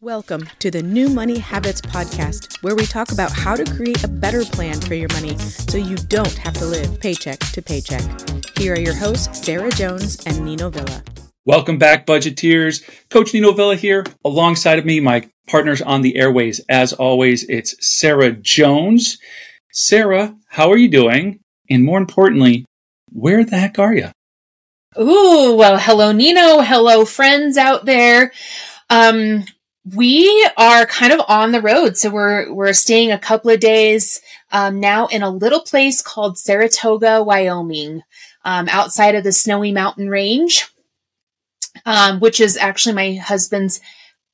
Welcome to the New Money Habits Podcast, where we talk about how to create a better plan for your money so you don't have to live paycheck to paycheck. Here are your hosts, Sarah Jones and Nino Villa. Welcome back, budgeteers. Coach Nino Villa here. Alongside of me, my partners on the airways. As always, it's Sarah Jones. Sarah, how are you doing? And more importantly, where the heck are you? Ooh, well, hello, Nino. Hello, friends out there. Um, we are kind of on the road. So we're, we're staying a couple of days, um, now in a little place called Saratoga, Wyoming, um, outside of the Snowy Mountain Range, um, which is actually my husband's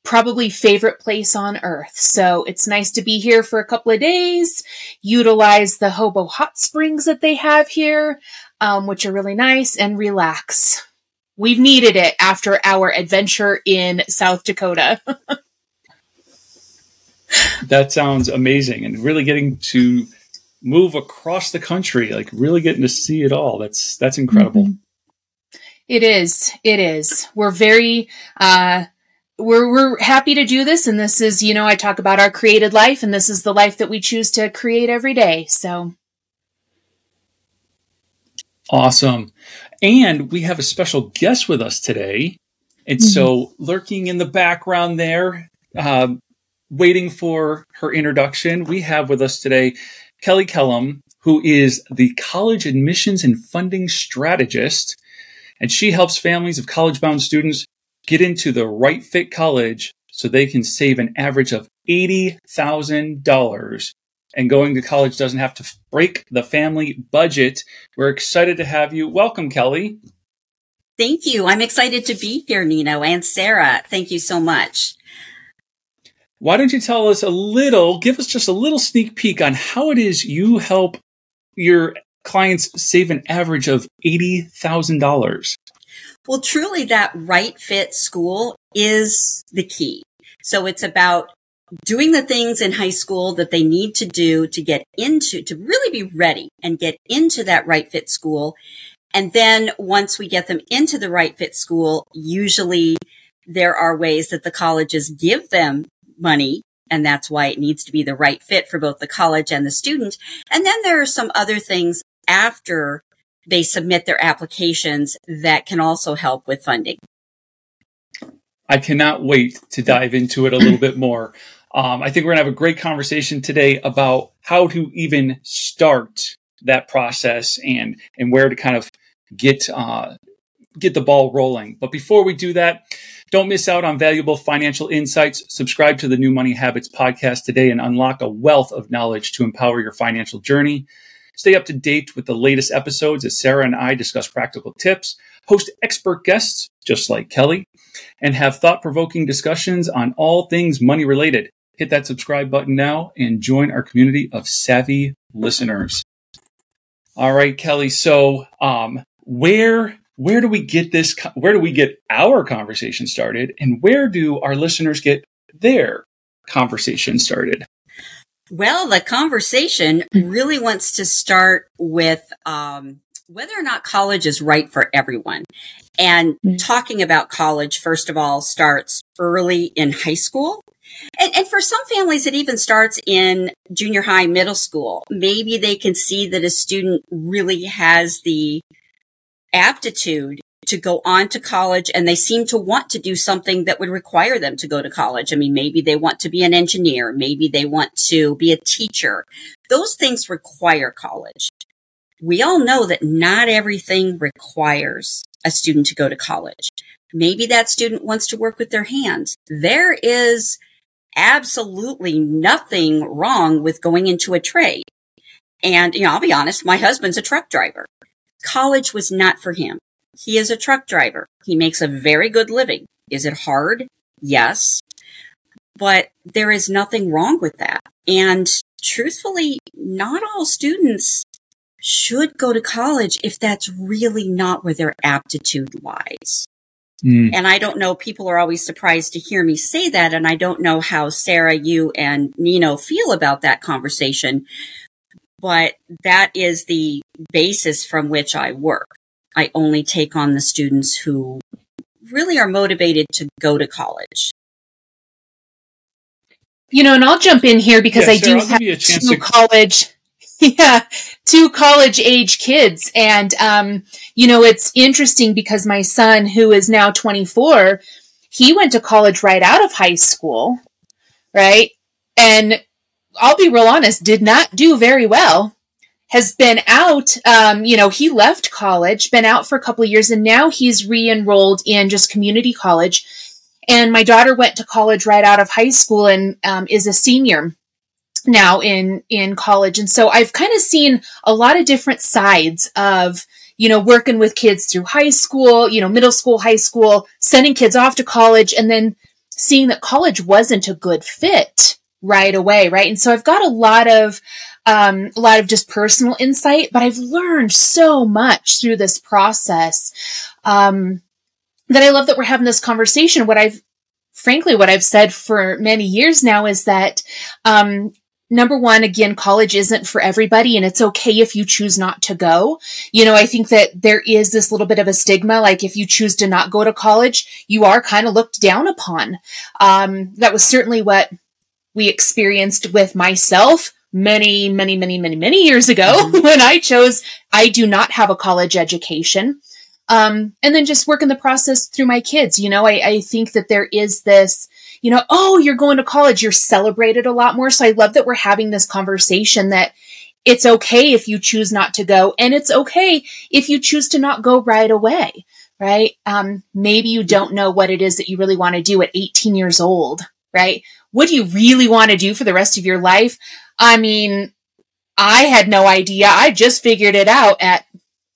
probably favorite place on earth. So it's nice to be here for a couple of days, utilize the Hobo hot springs that they have here, um, which are really nice and relax. We've needed it after our adventure in South Dakota. that sounds amazing and really getting to move across the country, like really getting to see it all. That's that's incredible. Mm-hmm. It is. It is. We're very uh we're we're happy to do this and this is, you know, I talk about our created life and this is the life that we choose to create every day. So Awesome. And we have a special guest with us today. And mm-hmm. so, lurking in the background there, uh, waiting for her introduction, we have with us today Kelly Kellem, who is the college admissions and funding strategist. And she helps families of college bound students get into the right fit college so they can save an average of $80,000 and going to college doesn't have to break the family budget. We're excited to have you. Welcome, Kelly. Thank you. I'm excited to be here, Nino and Sarah. Thank you so much. Why don't you tell us a little, give us just a little sneak peek on how it is you help your clients save an average of $80,000? Well, truly, that right fit school is the key. So it's about doing the things in high school that they need to do to get into, to really be ready and get into that right fit school. And then once we get them into the right fit school, usually there are ways that the colleges give them money. And that's why it needs to be the right fit for both the college and the student. And then there are some other things after they submit their applications that can also help with funding. I cannot wait to dive into it a little bit more. Um, I think we're going to have a great conversation today about how to even start that process and and where to kind of get uh, get the ball rolling. But before we do that, don't miss out on valuable financial insights. Subscribe to the New Money Habits podcast today and unlock a wealth of knowledge to empower your financial journey. Stay up to date with the latest episodes as Sarah and I discuss practical tips, host expert guests just like Kelly, and have thought provoking discussions on all things money related hit that subscribe button now and join our community of savvy listeners. All right, Kelly. So, um, where where do we get this? Where do we get our conversation started, and where do our listeners get their conversation started? Well, the conversation really wants to start with um, whether or not college is right for everyone. And mm-hmm. talking about college, first of all, starts early in high school. And, and, for some families, it even starts in junior high, middle school. Maybe they can see that a student really has the aptitude to go on to college and they seem to want to do something that would require them to go to college. I mean, maybe they want to be an engineer. Maybe they want to be a teacher. Those things require college. We all know that not everything requires a student to go to college. Maybe that student wants to work with their hands. There is absolutely nothing wrong with going into a trade. And, you know, I'll be honest, my husband's a truck driver. College was not for him. He is a truck driver. He makes a very good living. Is it hard? Yes. But there is nothing wrong with that. And truthfully, not all students should go to college if that's really not where their aptitude lies. Mm. And I don't know, people are always surprised to hear me say that. And I don't know how Sarah, you and Nino feel about that conversation, but that is the basis from which I work. I only take on the students who really are motivated to go to college. You know, and I'll jump in here because yeah, I Sarah, do have two to- college yeah, two college age kids. And, um, you know, it's interesting because my son, who is now 24, he went to college right out of high school, right? And I'll be real honest, did not do very well. Has been out, um, you know, he left college, been out for a couple of years, and now he's re enrolled in just community college. And my daughter went to college right out of high school and um, is a senior now in in college and so i've kind of seen a lot of different sides of you know working with kids through high school you know middle school high school sending kids off to college and then seeing that college wasn't a good fit right away right and so i've got a lot of um, a lot of just personal insight but i've learned so much through this process um, that i love that we're having this conversation what i've frankly, what I've said for many years now is that um, number one, again, college isn't for everybody and it's okay if you choose not to go. You know, I think that there is this little bit of a stigma. Like if you choose to not go to college, you are kind of looked down upon. Um, that was certainly what we experienced with myself many, many, many, many, many years ago mm-hmm. when I chose, I do not have a college education. Um, and then just work in the process through my kids. You know, I, I think that there is this, you know, oh, you're going to college, you're celebrated a lot more. So I love that we're having this conversation that it's okay if you choose not to go, and it's okay if you choose to not go right away, right? Um, maybe you don't know what it is that you really want to do at 18 years old, right? What do you really want to do for the rest of your life? I mean, I had no idea. I just figured it out at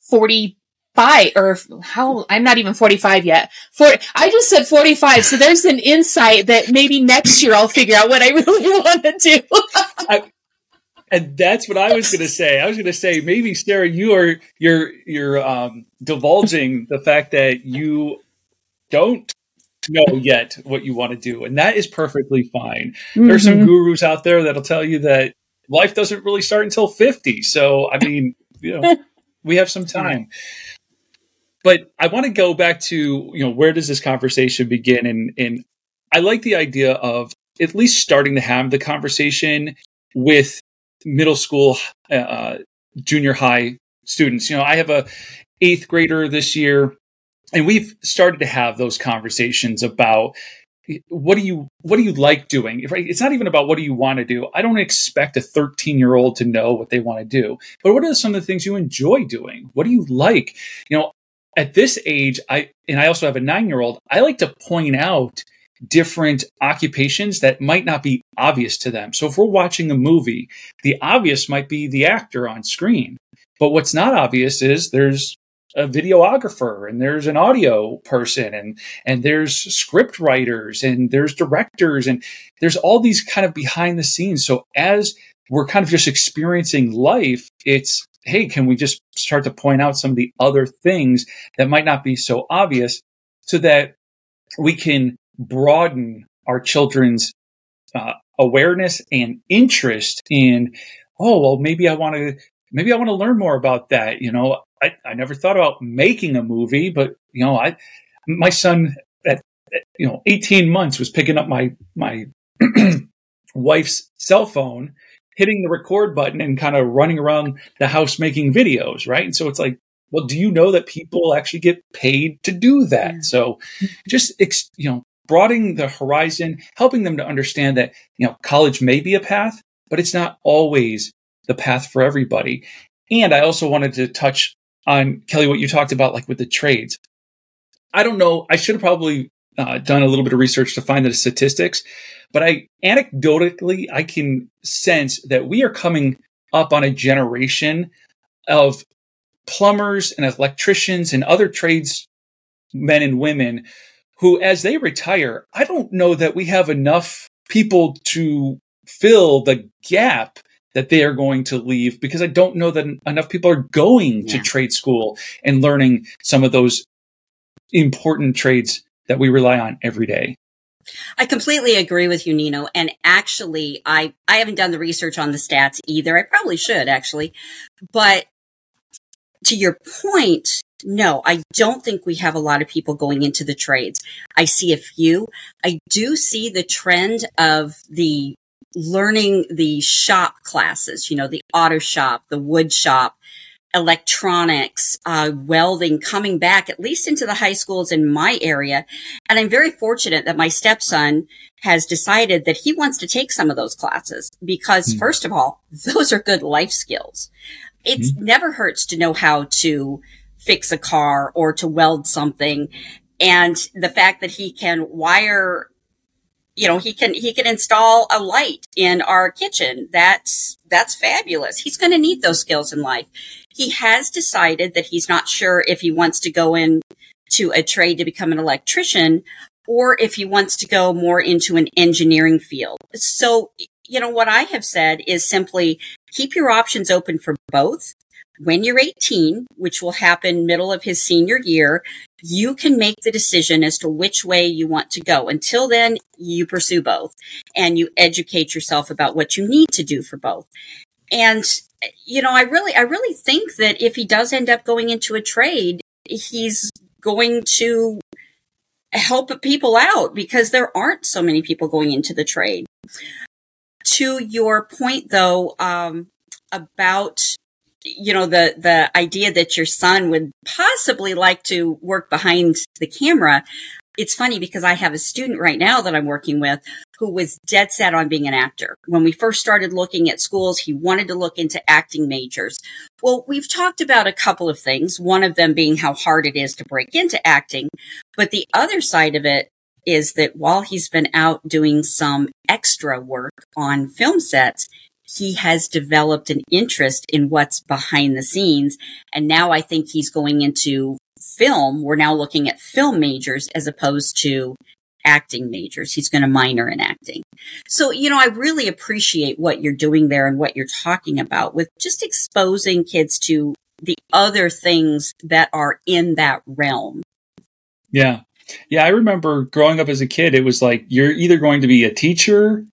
45 or how I'm not even 45 yet. For I just said 45. So there's an insight that maybe next year I'll figure out what I really want to do. I, and that's what I was going to say. I was going to say maybe Sarah, you are you're you're um, divulging the fact that you don't know yet what you want to do, and that is perfectly fine. Mm-hmm. There's some gurus out there that'll tell you that life doesn't really start until 50. So I mean, you know, we have some time but I want to go back to you know where does this conversation begin, and and I like the idea of at least starting to have the conversation with middle school, uh, junior high students. You know, I have a eighth grader this year, and we've started to have those conversations about what do you what do you like doing it's not even about what do you want to do i don't expect a 13 year old to know what they want to do but what are some of the things you enjoy doing what do you like you know at this age, I and I also have a nine year old. I like to point out different occupations that might not be obvious to them. So if we're watching a movie, the obvious might be the actor on screen, but what's not obvious is there's a videographer and there's an audio person and and there's script writers and there's directors and there's all these kind of behind the scenes so as we're kind of just experiencing life it's hey, can we just start to point out some of the other things that might not be so obvious so that we can broaden our children's uh, awareness and interest in, oh, well, maybe I want to, maybe I want to learn more about that. You know, I, I never thought about making a movie, but you know, I, my son at, you know, 18 months was picking up my, my wife's cell phone hitting the record button and kind of running around the house making videos, right? And so it's like, well, do you know that people actually get paid to do that? Yeah. So just, you know, broadening the horizon, helping them to understand that, you know, college may be a path, but it's not always the path for everybody. And I also wanted to touch on Kelly, what you talked about, like with the trades. I don't know. I should have probably uh, done a little bit of research to find the statistics, but I anecdotally I can sense that we are coming up on a generation of plumbers and electricians and other trades men and women who as they retire, I don't know that we have enough people to fill the gap that they are going to leave because I don't know that enough people are going yeah. to trade school and learning some of those important trades that we rely on every day. I completely agree with you, Nino. And actually, I, I haven't done the research on the stats either. I probably should actually. But to your point, no, I don't think we have a lot of people going into the trades. I see a few. I do see the trend of the learning the shop classes, you know, the auto shop, the wood shop, electronics, uh, welding coming back at least into the high schools in my area. And I'm very fortunate that my stepson has decided that he wants to take some of those classes because mm. first of all, those are good life skills. It mm. never hurts to know how to fix a car or to weld something. And the fact that he can wire you know, he can, he can install a light in our kitchen. That's, that's fabulous. He's going to need those skills in life. He has decided that he's not sure if he wants to go in to a trade to become an electrician or if he wants to go more into an engineering field. So, you know, what I have said is simply keep your options open for both when you're 18, which will happen middle of his senior year, you can make the decision as to which way you want to go. Until then, you pursue both and you educate yourself about what you need to do for both. And, you know, I really, I really think that if he does end up going into a trade, he's going to help people out because there aren't so many people going into the trade. To your point though, um, about you know, the, the idea that your son would possibly like to work behind the camera. It's funny because I have a student right now that I'm working with who was dead set on being an actor. When we first started looking at schools, he wanted to look into acting majors. Well, we've talked about a couple of things, one of them being how hard it is to break into acting. But the other side of it is that while he's been out doing some extra work on film sets, he has developed an interest in what's behind the scenes. And now I think he's going into film. We're now looking at film majors as opposed to acting majors. He's going to minor in acting. So, you know, I really appreciate what you're doing there and what you're talking about with just exposing kids to the other things that are in that realm. Yeah. Yeah. I remember growing up as a kid, it was like you're either going to be a teacher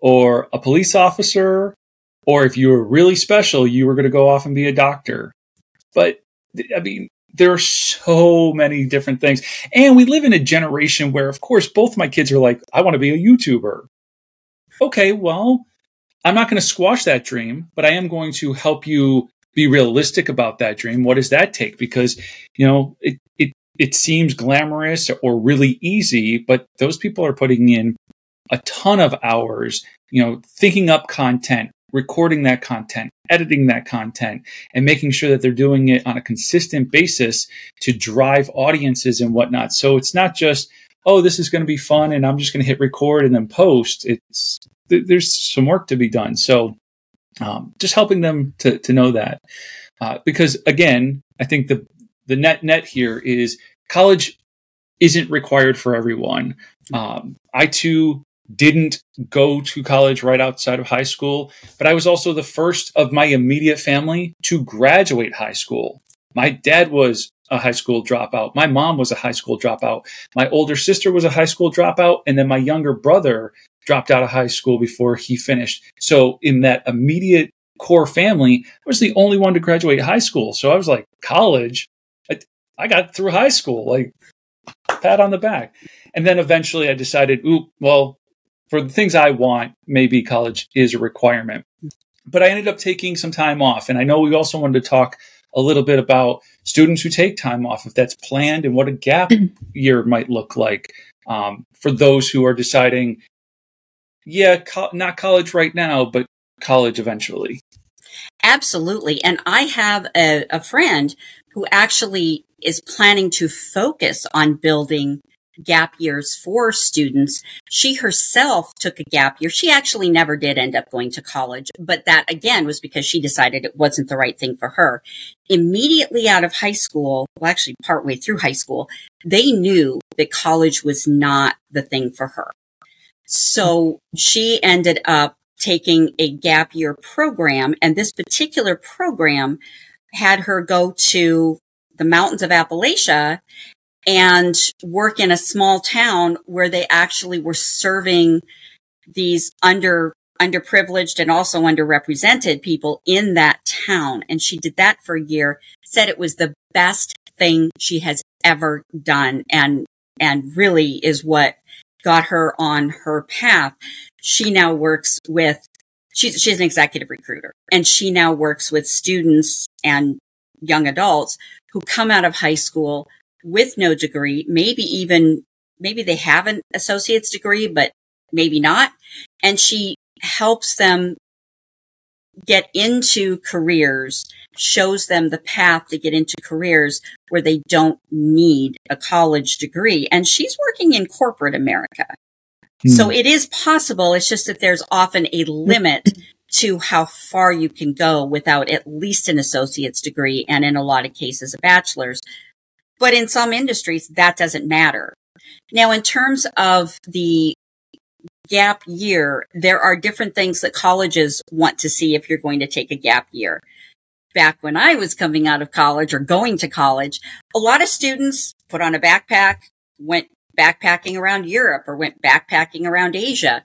or a police officer or if you were really special, you were going to go off and be a doctor. But I mean, there are so many different things. And we live in a generation where, of course, both my kids are like, I want to be a YouTuber. Okay, well, I'm not going to squash that dream, but I am going to help you be realistic about that dream. What does that take? Because, you know, it, it, it seems glamorous or really easy, but those people are putting in a ton of hours, you know, thinking up content, recording that content, editing that content, and making sure that they're doing it on a consistent basis to drive audiences and whatnot. So it's not just, oh, this is going to be fun and I'm just going to hit record and then post. It's th- there's some work to be done. So um, just helping them to, to know that. Uh, because again, I think the the net net here is college isn't required for everyone. Um, I too didn't go to college right outside of high school, but I was also the first of my immediate family to graduate high school. My dad was a high school dropout. My mom was a high school dropout. My older sister was a high school dropout. And then my younger brother dropped out of high school before he finished. So in that immediate core family, I was the only one to graduate high school. So I was like, college, I, I got through high school, like pat on the back. And then eventually I decided, ooh, well, for the things I want, maybe college is a requirement. But I ended up taking some time off. And I know we also wanted to talk a little bit about students who take time off, if that's planned and what a gap year might look like um, for those who are deciding, yeah, co- not college right now, but college eventually. Absolutely. And I have a, a friend who actually is planning to focus on building gap years for students. She herself took a gap year. She actually never did end up going to college, but that again was because she decided it wasn't the right thing for her. Immediately out of high school, well, actually partway through high school, they knew that college was not the thing for her. So she ended up taking a gap year program and this particular program had her go to the mountains of Appalachia and work in a small town where they actually were serving these under underprivileged and also underrepresented people in that town. And she did that for a year, said it was the best thing she has ever done and, and really is what got her on her path. she now works with, she's, she's an executive recruiter and she now works with students and young adults who come out of high school with no degree, maybe even, maybe they have an associate's degree, but maybe not. And she helps them get into careers, shows them the path to get into careers where they don't need a college degree. And she's working in corporate America. Hmm. So it is possible. It's just that there's often a limit to how far you can go without at least an associate's degree and in a lot of cases a bachelor's. But in some industries, that doesn't matter. Now, in terms of the gap year, there are different things that colleges want to see if you're going to take a gap year. Back when I was coming out of college or going to college, a lot of students put on a backpack, went backpacking around Europe or went backpacking around Asia.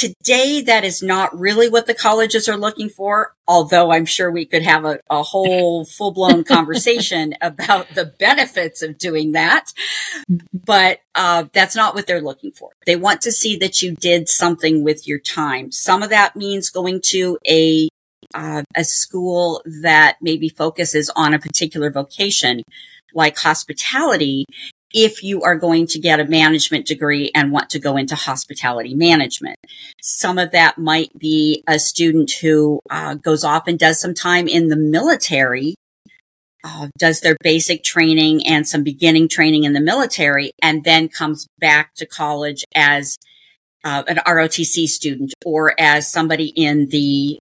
Today, that is not really what the colleges are looking for, although I'm sure we could have a, a whole full blown conversation about the benefits of doing that. But uh, that's not what they're looking for. They want to see that you did something with your time. Some of that means going to a uh, a school that maybe focuses on a particular vocation like hospitality if you are going to get a management degree and want to go into hospitality management. Some of that might be a student who uh, goes off and does some time in the military, uh, does their basic training and some beginning training in the military, and then comes back to college as uh, an ROTC student or as somebody in the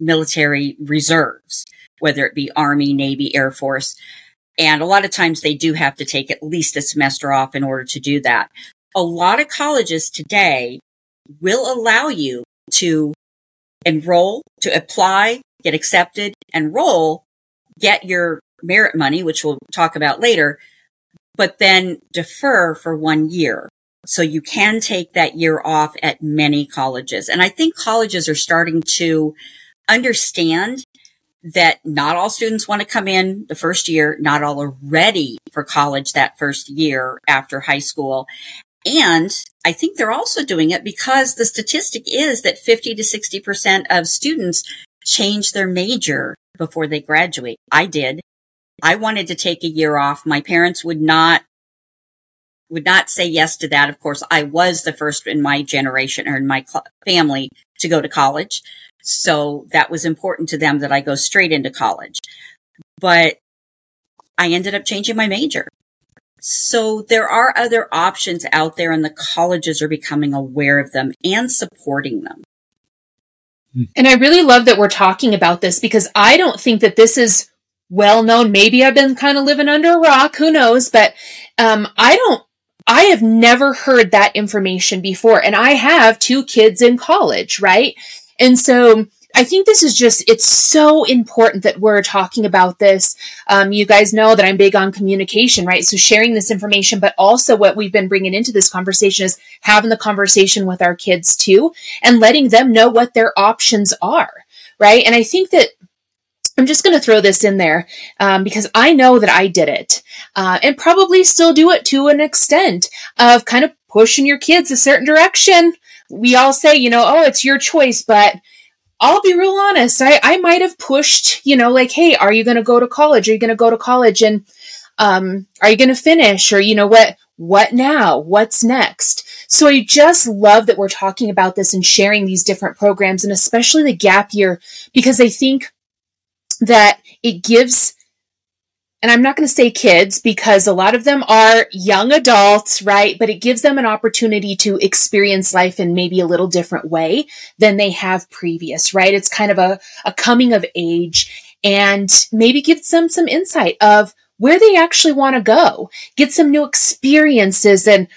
military reserves, whether it be Army, Navy, Air Force. And a lot of times they do have to take at least a semester off in order to do that. A lot of colleges today will allow you to enroll, to apply, get accepted, enroll, get your merit money, which we'll talk about later, but then defer for one year. So you can take that year off at many colleges. And I think colleges are starting to understand that not all students want to come in the first year. Not all are ready for college that first year after high school. And I think they're also doing it because the statistic is that 50 to 60% of students change their major before they graduate. I did. I wanted to take a year off. My parents would not would not say yes to that. Of course, I was the first in my generation or in my cl- family to go to college. So that was important to them that I go straight into college. But I ended up changing my major. So there are other options out there and the colleges are becoming aware of them and supporting them. And I really love that we're talking about this because I don't think that this is well known. Maybe I've been kind of living under a rock. Who knows? But, um, I don't, I have never heard that information before. And I have two kids in college, right? And so I think this is just, it's so important that we're talking about this. Um, you guys know that I'm big on communication, right? So sharing this information, but also what we've been bringing into this conversation is having the conversation with our kids too and letting them know what their options are, right? And I think that I'm just going to throw this in there um, because I know that I did it uh, and probably still do it to an extent of kind of pushing your kids a certain direction we all say, you know, oh, it's your choice, but I'll be real honest. I, I might have pushed, you know, like, hey, are you going to go to college? Are you going to go to college? And, um, are you going to finish? Or, you know, what, what now? What's next? So I just love that we're talking about this and sharing these different programs and especially the gap year because I think that it gives and I'm not going to say kids because a lot of them are young adults, right? But it gives them an opportunity to experience life in maybe a little different way than they have previous, right? It's kind of a, a coming of age and maybe gives them some insight of where they actually want to go, get some new experiences. And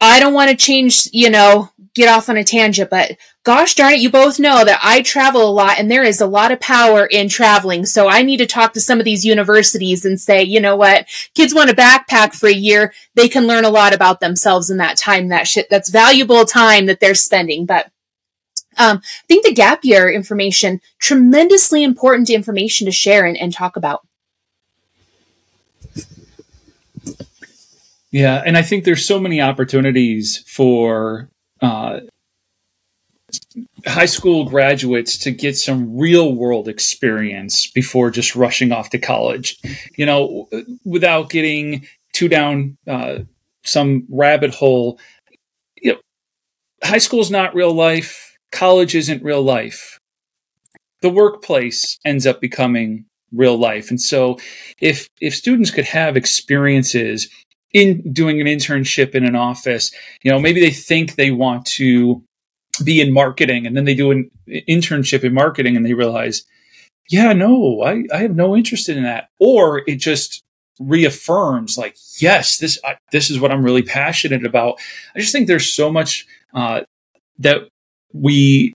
I don't want to change, you know, get off on a tangent, but gosh darn it, you both know that I travel a lot and there is a lot of power in traveling. So I need to talk to some of these universities and say, you know what, kids want to backpack for a year. They can learn a lot about themselves in that time. That shit, that's valuable time that they're spending. But um, I think the gap year information, tremendously important information to share and, and talk about. Yeah, and I think there's so many opportunities for uh, high school graduates to get some real world experience before just rushing off to college, you know, without getting too down uh, some rabbit hole. You know, high school is not real life. College isn't real life. The workplace ends up becoming real life. And so if if students could have experiences in doing an internship in an office, you know, maybe they think they want to be in marketing and then they do an internship in marketing and they realize, yeah, no, I, I have no interest in that. Or it just reaffirms like, yes, this, I, this is what I'm really passionate about. I just think there's so much, uh, that we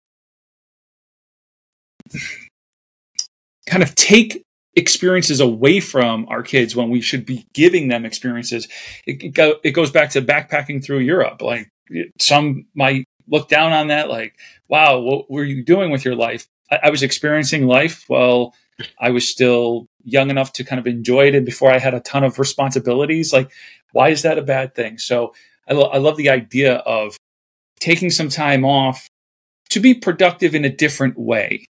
kind of take experiences away from our kids when we should be giving them experiences. It, it, go, it goes back to backpacking through Europe. Like some might look down on that, like, wow, what were you doing with your life? I, I was experiencing life while I was still young enough to kind of enjoy it and before I had a ton of responsibilities. Like, why is that a bad thing? So I, lo- I love the idea of taking some time off to be productive in a different way.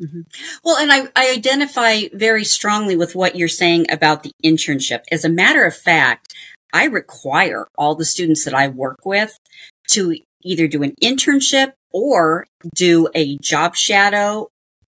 Mm-hmm. Well, and I, I identify very strongly with what you're saying about the internship. As a matter of fact, I require all the students that I work with to either do an internship or do a job shadow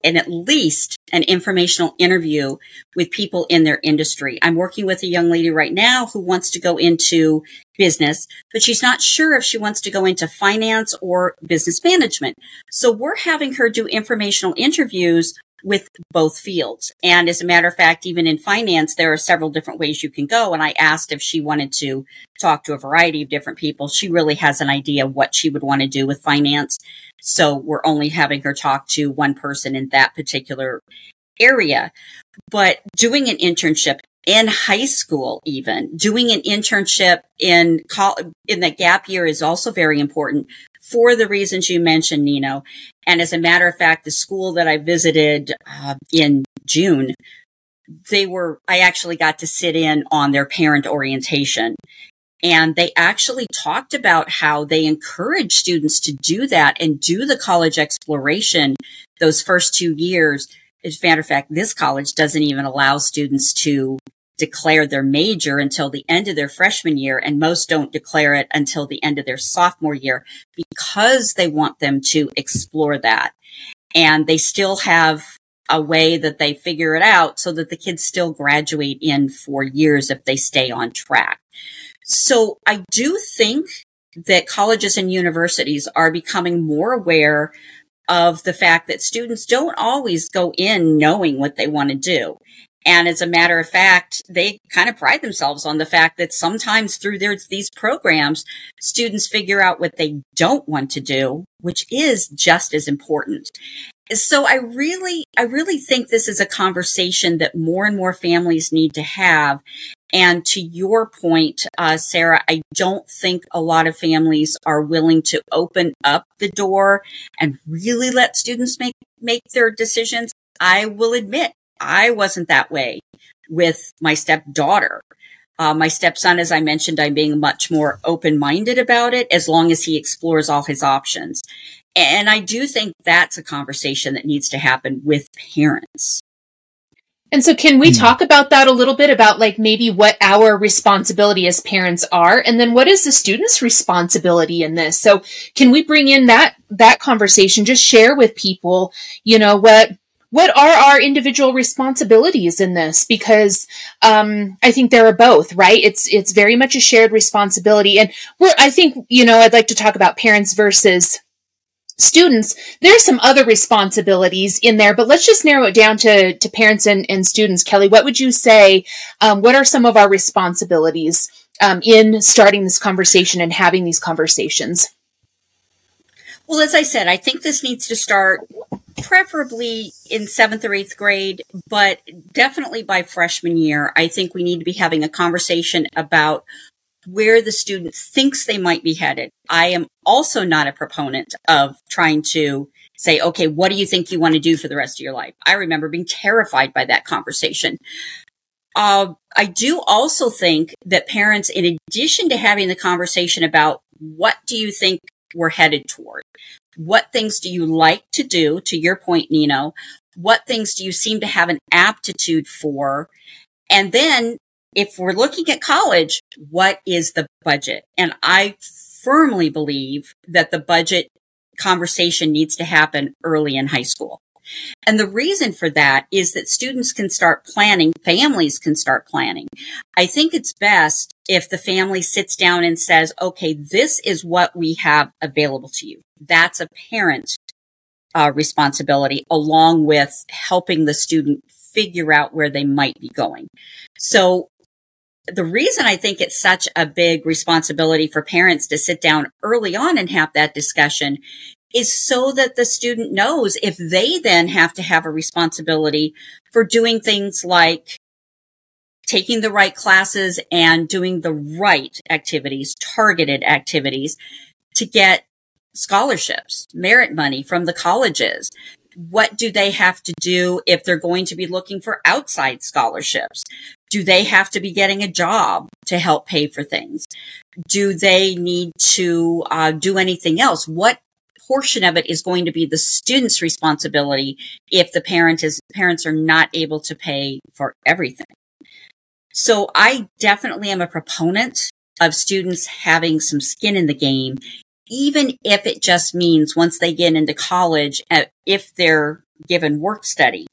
and at least an informational interview with people in their industry. I'm working with a young lady right now who wants to go into business, but she's not sure if she wants to go into finance or business management. So we're having her do informational interviews with both fields. And as a matter of fact, even in finance, there are several different ways you can go. And I asked if she wanted to talk to a variety of different people. She really has an idea what she would want to do with finance. So we're only having her talk to one person in that particular area. But doing an internship in high school, even doing an internship in college, in the gap year is also very important for the reasons you mentioned, Nino. And as a matter of fact, the school that I visited uh, in June, they were, I actually got to sit in on their parent orientation. And they actually talked about how they encourage students to do that and do the college exploration those first two years. As a matter of fact, this college doesn't even allow students to declare their major until the end of their freshman year, and most don't declare it until the end of their sophomore year because they want them to explore that. And they still have a way that they figure it out so that the kids still graduate in four years if they stay on track. So I do think that colleges and universities are becoming more aware of the fact that students don't always go in knowing what they want to do. And as a matter of fact, they kind of pride themselves on the fact that sometimes through their, these programs, students figure out what they don't want to do, which is just as important. So I really, I really think this is a conversation that more and more families need to have. And to your point, uh, Sarah, I don't think a lot of families are willing to open up the door and really let students make, make their decisions. I will admit I wasn't that way with my stepdaughter. Uh, my stepson, as I mentioned, I'm being much more open minded about it as long as he explores all his options. And I do think that's a conversation that needs to happen with parents. And so can we mm. talk about that a little bit about like maybe what our responsibility as parents are and then what is the student's responsibility in this? So can we bring in that that conversation just share with people, you know, what what are our individual responsibilities in this? Because um, i think there are both right? It's it's very much a shared responsibility. And we're i think you know i'd like to talk about parents versus students. There's some other responsibilities in there but let's just narrow it down to to parents and, and students. Kelly what would you say um, what are some of our responsibilities um, in starting this conversation and having these conversations well as i said i think this needs to start preferably in seventh or eighth grade, but definitely by freshman year, I think we need to be having a conversation about where the student thinks they might be headed. I am also not a proponent of trying to say, okay, what do you think you want to do for the rest of your life? I remember being terrified by that conversation. Uh, I do also think that parents, in addition to having the conversation about what do you think we're headed toward. What things do you like to do? To your point, Nino, what things do you seem to have an aptitude for? And then if we're looking at college, what is the budget? And I firmly believe that the budget conversation needs to happen early in high school. And the reason for that is that students can start planning, families can start planning. I think it's best if the family sits down and says, okay, this is what we have available to you. That's a parent's uh, responsibility along with helping the student figure out where they might be going. So the reason I think it's such a big responsibility for parents to sit down early on and have that discussion is so that the student knows if they then have to have a responsibility for doing things like taking the right classes and doing the right activities, targeted activities to get scholarships, merit money from the colleges. What do they have to do if they're going to be looking for outside scholarships? Do they have to be getting a job to help pay for things? Do they need to uh, do anything else? What portion of it is going to be the student's responsibility if the parent is parents are not able to pay for everything. So I definitely am a proponent of students having some skin in the game, even if it just means once they get into college, uh, if they're given work study,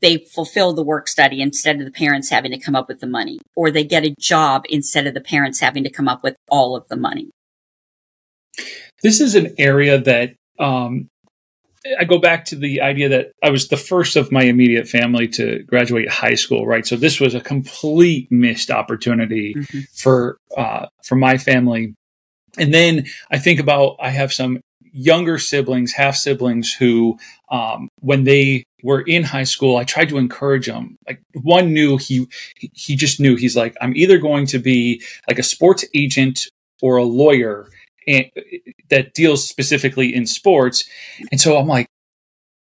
they fulfill the work study instead of the parents having to come up with the money, or they get a job instead of the parents having to come up with all of the money. This is an area that um, I go back to the idea that I was the first of my immediate family to graduate high school, right? So this was a complete missed opportunity mm-hmm. for uh, for my family. And then I think about I have some younger siblings, half siblings, who um, when they were in high school, I tried to encourage them. Like one knew he he just knew he's like I'm either going to be like a sports agent or a lawyer and, that deals specifically in sports. And so I'm like,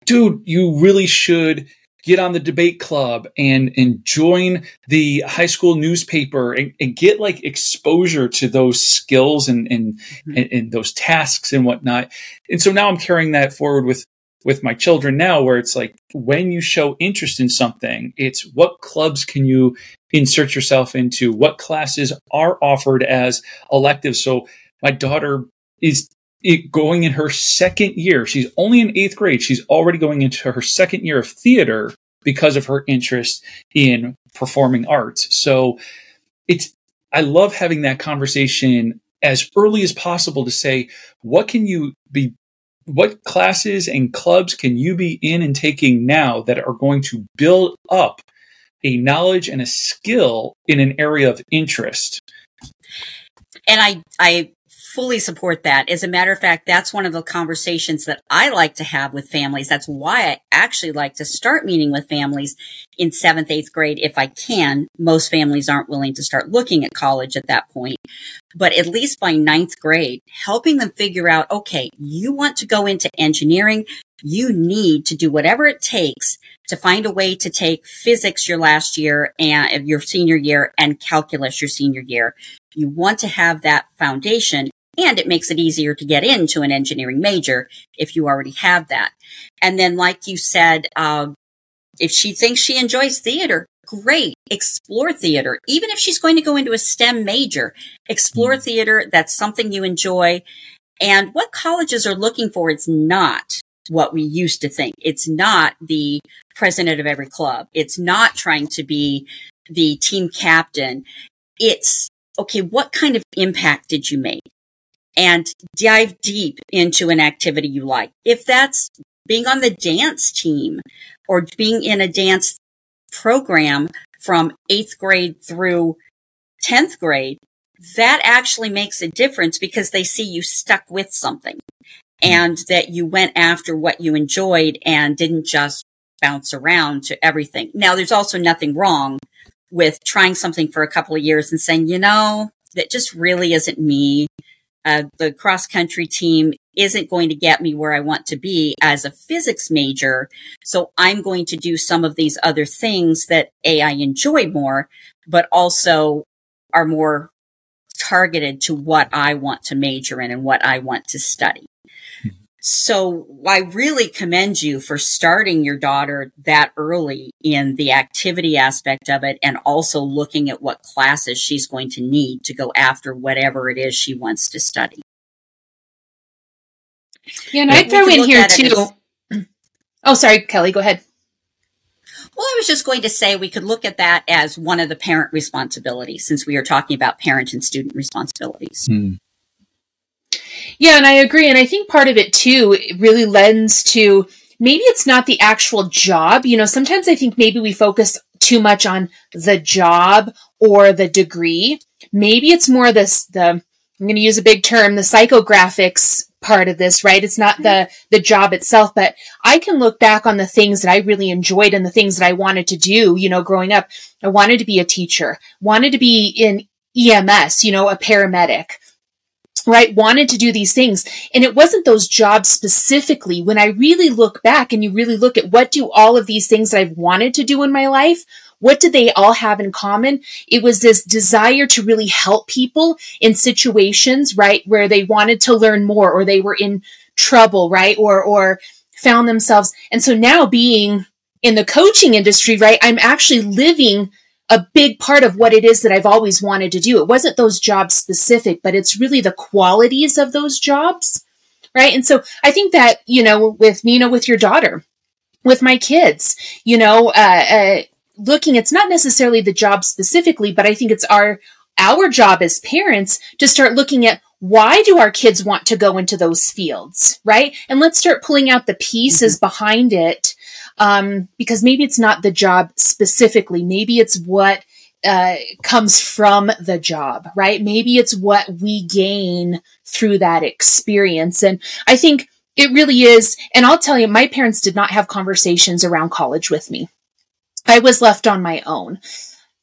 dude, you really should get on the debate club and and join the high school newspaper and, and get like exposure to those skills and and, mm-hmm. and and those tasks and whatnot. And so now I'm carrying that forward with with my children now where it's like when you show interest in something it's what clubs can you insert yourself into what classes are offered as electives so my daughter is going in her second year. She's only in eighth grade. She's already going into her second year of theater because of her interest in performing arts. So it's, I love having that conversation as early as possible to say, what can you be, what classes and clubs can you be in and taking now that are going to build up a knowledge and a skill in an area of interest? And I, I fully support that. As a matter of fact, that's one of the conversations that I like to have with families. That's why I actually like to start meeting with families in seventh, eighth grade if I can. Most families aren't willing to start looking at college at that point, but at least by ninth grade, helping them figure out, okay, you want to go into engineering. You need to do whatever it takes to find a way to take physics your last year and your senior year and calculus your senior year. You want to have that foundation and it makes it easier to get into an engineering major if you already have that. And then, like you said, uh, if she thinks she enjoys theater, great. Explore theater. Even if she's going to go into a STEM major, explore mm-hmm. theater. That's something you enjoy. And what colleges are looking for, is not what we used to think. It's not the president of every club. It's not trying to be the team captain. It's, okay, what kind of impact did you make? And dive deep into an activity you like. If that's being on the dance team or being in a dance program from eighth grade through 10th grade, that actually makes a difference because they see you stuck with something and that you went after what you enjoyed and didn't just bounce around to everything. Now, there's also nothing wrong with trying something for a couple of years and saying, you know, that just really isn't me uh, the cross country team isn't going to get me where I want to be as a physics major. So I'm going to do some of these other things that A, I enjoy more, but also are more targeted to what I want to major in and what I want to study. So I really commend you for starting your daughter that early in the activity aspect of it and also looking at what classes she's going to need to go after whatever it is she wants to study. Yeah, and I'd throw in here too. As, oh, sorry, Kelly, go ahead. Well, I was just going to say we could look at that as one of the parent responsibilities since we are talking about parent and student responsibilities. Hmm. Yeah, and I agree. And I think part of it too really lends to maybe it's not the actual job. You know, sometimes I think maybe we focus too much on the job or the degree. Maybe it's more this the I'm going to use a big term, the psychographics part of this, right? It's not the mm-hmm. the job itself, but I can look back on the things that I really enjoyed and the things that I wanted to do, you know, growing up. I wanted to be a teacher, wanted to be in EMS, you know, a paramedic right wanted to do these things. And it wasn't those jobs specifically. When i really look back and you really look at what do all of these things that i've wanted to do in my life what did they all have in common? It was this desire to really help people in situations right where they wanted to learn more or they were in trouble right or or found themselves. And so now being in the coaching industry right i'm actually living a big part of what it is that I've always wanted to do. It wasn't those jobs specific, but it's really the qualities of those jobs. Right. And so I think that, you know, with Nina, with your daughter, with my kids, you know, uh, uh, looking, it's not necessarily the job specifically, but I think it's our, our job as parents to start looking at why do our kids want to go into those fields, right? And let's start pulling out the pieces mm-hmm. behind it um, because maybe it's not the job specifically. Maybe it's what uh, comes from the job, right? Maybe it's what we gain through that experience. And I think it really is. And I'll tell you, my parents did not have conversations around college with me. I was left on my own.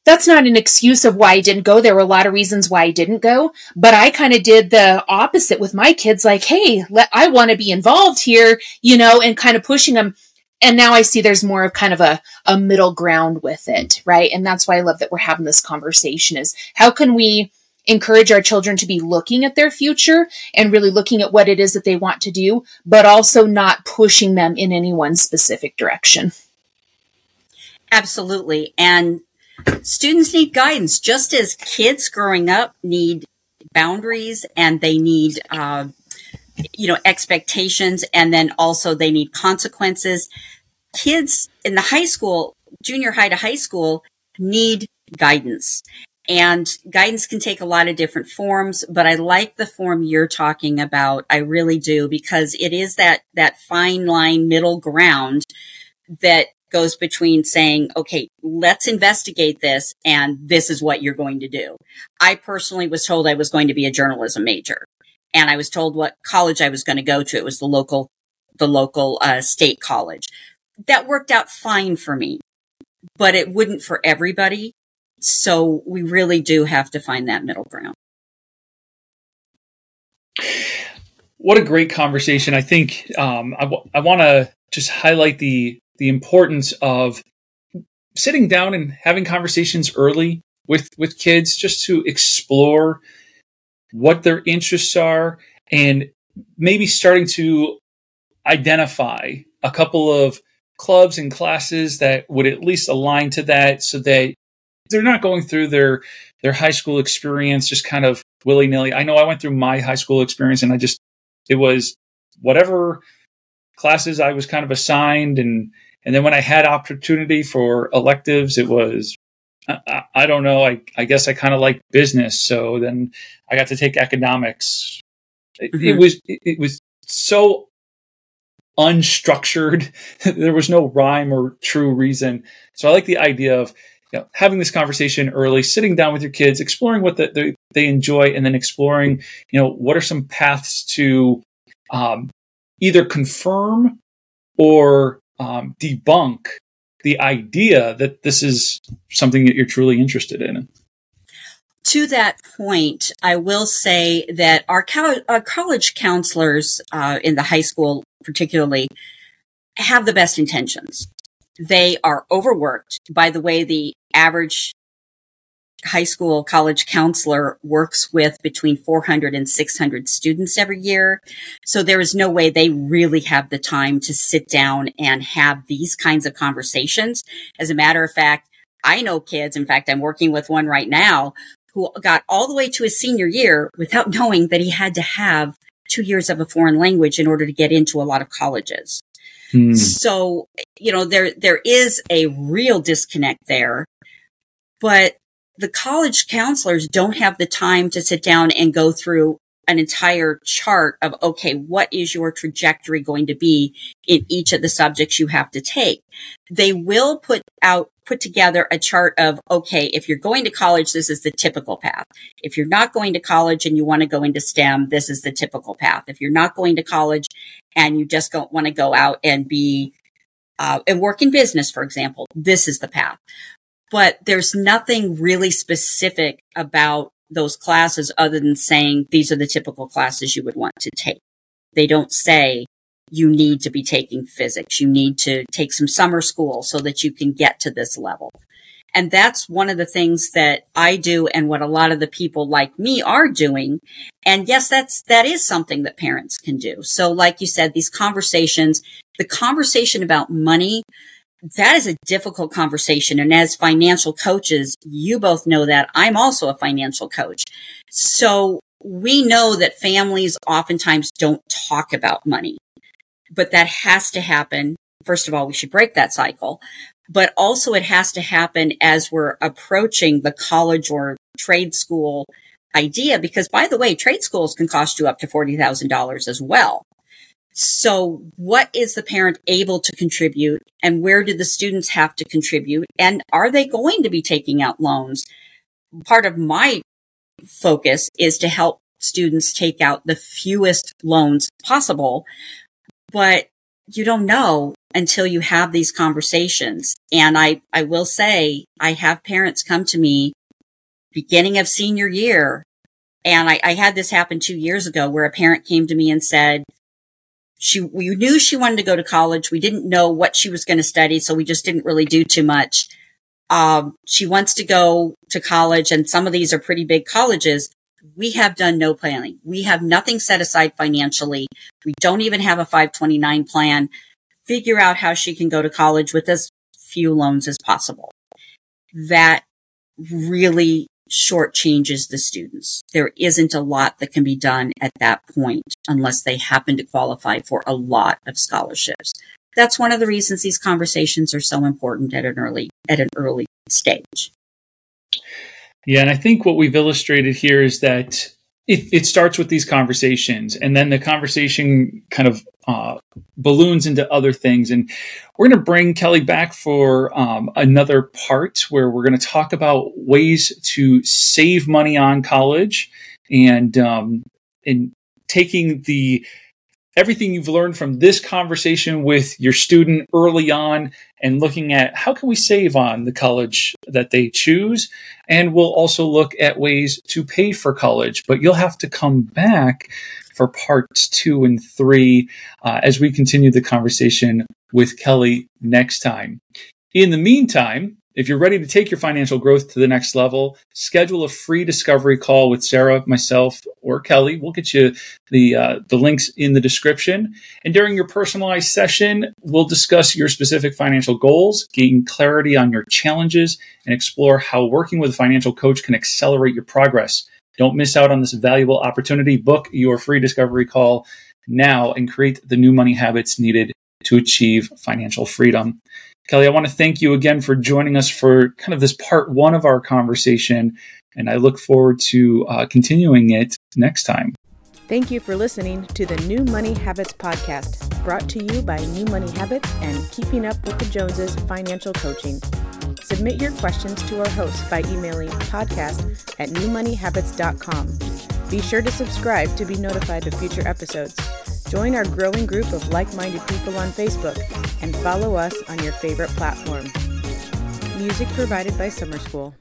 That's not an excuse of why I didn't go. There were a lot of reasons why I didn't go, but I kind of did the opposite with my kids. Like, hey, let, I want to be involved here, you know, and kind of pushing them and now I see there's more of kind of a, a middle ground with it, right? And that's why I love that we're having this conversation is how can we encourage our children to be looking at their future and really looking at what it is that they want to do, but also not pushing them in any one specific direction. Absolutely. And students need guidance, just as kids growing up need boundaries and they need uh, you know, expectations and then also they need consequences. Kids in the high school, junior high to high school need guidance and guidance can take a lot of different forms, but I like the form you're talking about. I really do because it is that, that fine line middle ground that goes between saying, okay, let's investigate this and this is what you're going to do. I personally was told I was going to be a journalism major and I was told what college I was going to go to. It was the local, the local uh, state college. That worked out fine for me, but it wouldn't for everybody. So we really do have to find that middle ground. What a great conversation! I think um, I, w- I want to just highlight the the importance of sitting down and having conversations early with with kids just to explore what their interests are, and maybe starting to identify a couple of clubs and classes that would at least align to that so that they're not going through their their high school experience just kind of willy-nilly. I know I went through my high school experience and I just it was whatever classes I was kind of assigned and and then when I had opportunity for electives it was I, I don't know. I, I guess I kind of like business, so then I got to take economics. It, mm-hmm. it was it, it was so unstructured. there was no rhyme or true reason. So I like the idea of you know, having this conversation early, sitting down with your kids, exploring what the, the, they enjoy, and then exploring, you know, what are some paths to um, either confirm or um, debunk the idea that this is something that you're truly interested in. To that point, I will say that our, co- our college counselors uh, in the high school, particularly, have the best intentions. They are overworked by the way the average high school college counselor works with between 400 and 600 students every year. So there is no way they really have the time to sit down and have these kinds of conversations. As a matter of fact, I know kids. In fact, I'm working with one right now who got all the way to his senior year without knowing that he had to have two years of a foreign language in order to get into a lot of colleges. Hmm. So, you know, there, there is a real disconnect there, but the college counselors don't have the time to sit down and go through an entire chart of, okay, what is your trajectory going to be in each of the subjects you have to take? They will put out, put together a chart of, okay, if you're going to college, this is the typical path. If you're not going to college and you want to go into STEM, this is the typical path. If you're not going to college and you just don't want to go out and be, uh, and work in business, for example, this is the path but there's nothing really specific about those classes other than saying these are the typical classes you would want to take. They don't say you need to be taking physics. You need to take some summer school so that you can get to this level. And that's one of the things that I do and what a lot of the people like me are doing. And yes, that's, that is something that parents can do. So like you said, these conversations, the conversation about money, that is a difficult conversation. And as financial coaches, you both know that I'm also a financial coach. So we know that families oftentimes don't talk about money, but that has to happen. First of all, we should break that cycle, but also it has to happen as we're approaching the college or trade school idea. Because by the way, trade schools can cost you up to $40,000 as well. So what is the parent able to contribute and where do the students have to contribute? And are they going to be taking out loans? Part of my focus is to help students take out the fewest loans possible, but you don't know until you have these conversations. And I, I will say I have parents come to me beginning of senior year. And I, I had this happen two years ago where a parent came to me and said, she, we knew she wanted to go to college. We didn't know what she was going to study. So we just didn't really do too much. Um, she wants to go to college and some of these are pretty big colleges. We have done no planning. We have nothing set aside financially. We don't even have a 529 plan. Figure out how she can go to college with as few loans as possible. That really shortchanges the students. There isn't a lot that can be done at that point unless they happen to qualify for a lot of scholarships. That's one of the reasons these conversations are so important at an early at an early stage. Yeah, and I think what we've illustrated here is that it, it starts with these conversations and then the conversation kind of uh, balloons into other things. And we're going to bring kelly back for um, another part where we're going to talk about ways to save money on college and um, and taking the everything you've learned from this conversation with your student early on and looking at how can we save on the college that they choose. And we'll also look at ways to pay for college but you'll have to come back for parts two and three uh, as we continue the conversation with kelly next time. In the meantime if you're ready to take your financial growth to the next level, schedule a free discovery call with Sarah, myself, or Kelly. We'll get you the uh, the links in the description. And during your personalized session, we'll discuss your specific financial goals, gain clarity on your challenges, and explore how working with a financial coach can accelerate your progress. Don't miss out on this valuable opportunity. Book your free discovery call now and create the new money habits needed to achieve financial freedom. Kelly, I want to thank you again for joining us for kind of this part one of our conversation, and I look forward to uh, continuing it next time. Thank you for listening to the New Money Habits podcast, brought to you by New Money Habits and Keeping Up with the Joneses Financial Coaching. Submit your questions to our host by emailing podcast at newmoneyhabits.com. Be sure to subscribe to be notified of future episodes. Join our growing group of like minded people on Facebook and follow us on your favorite platform. Music provided by Summer School.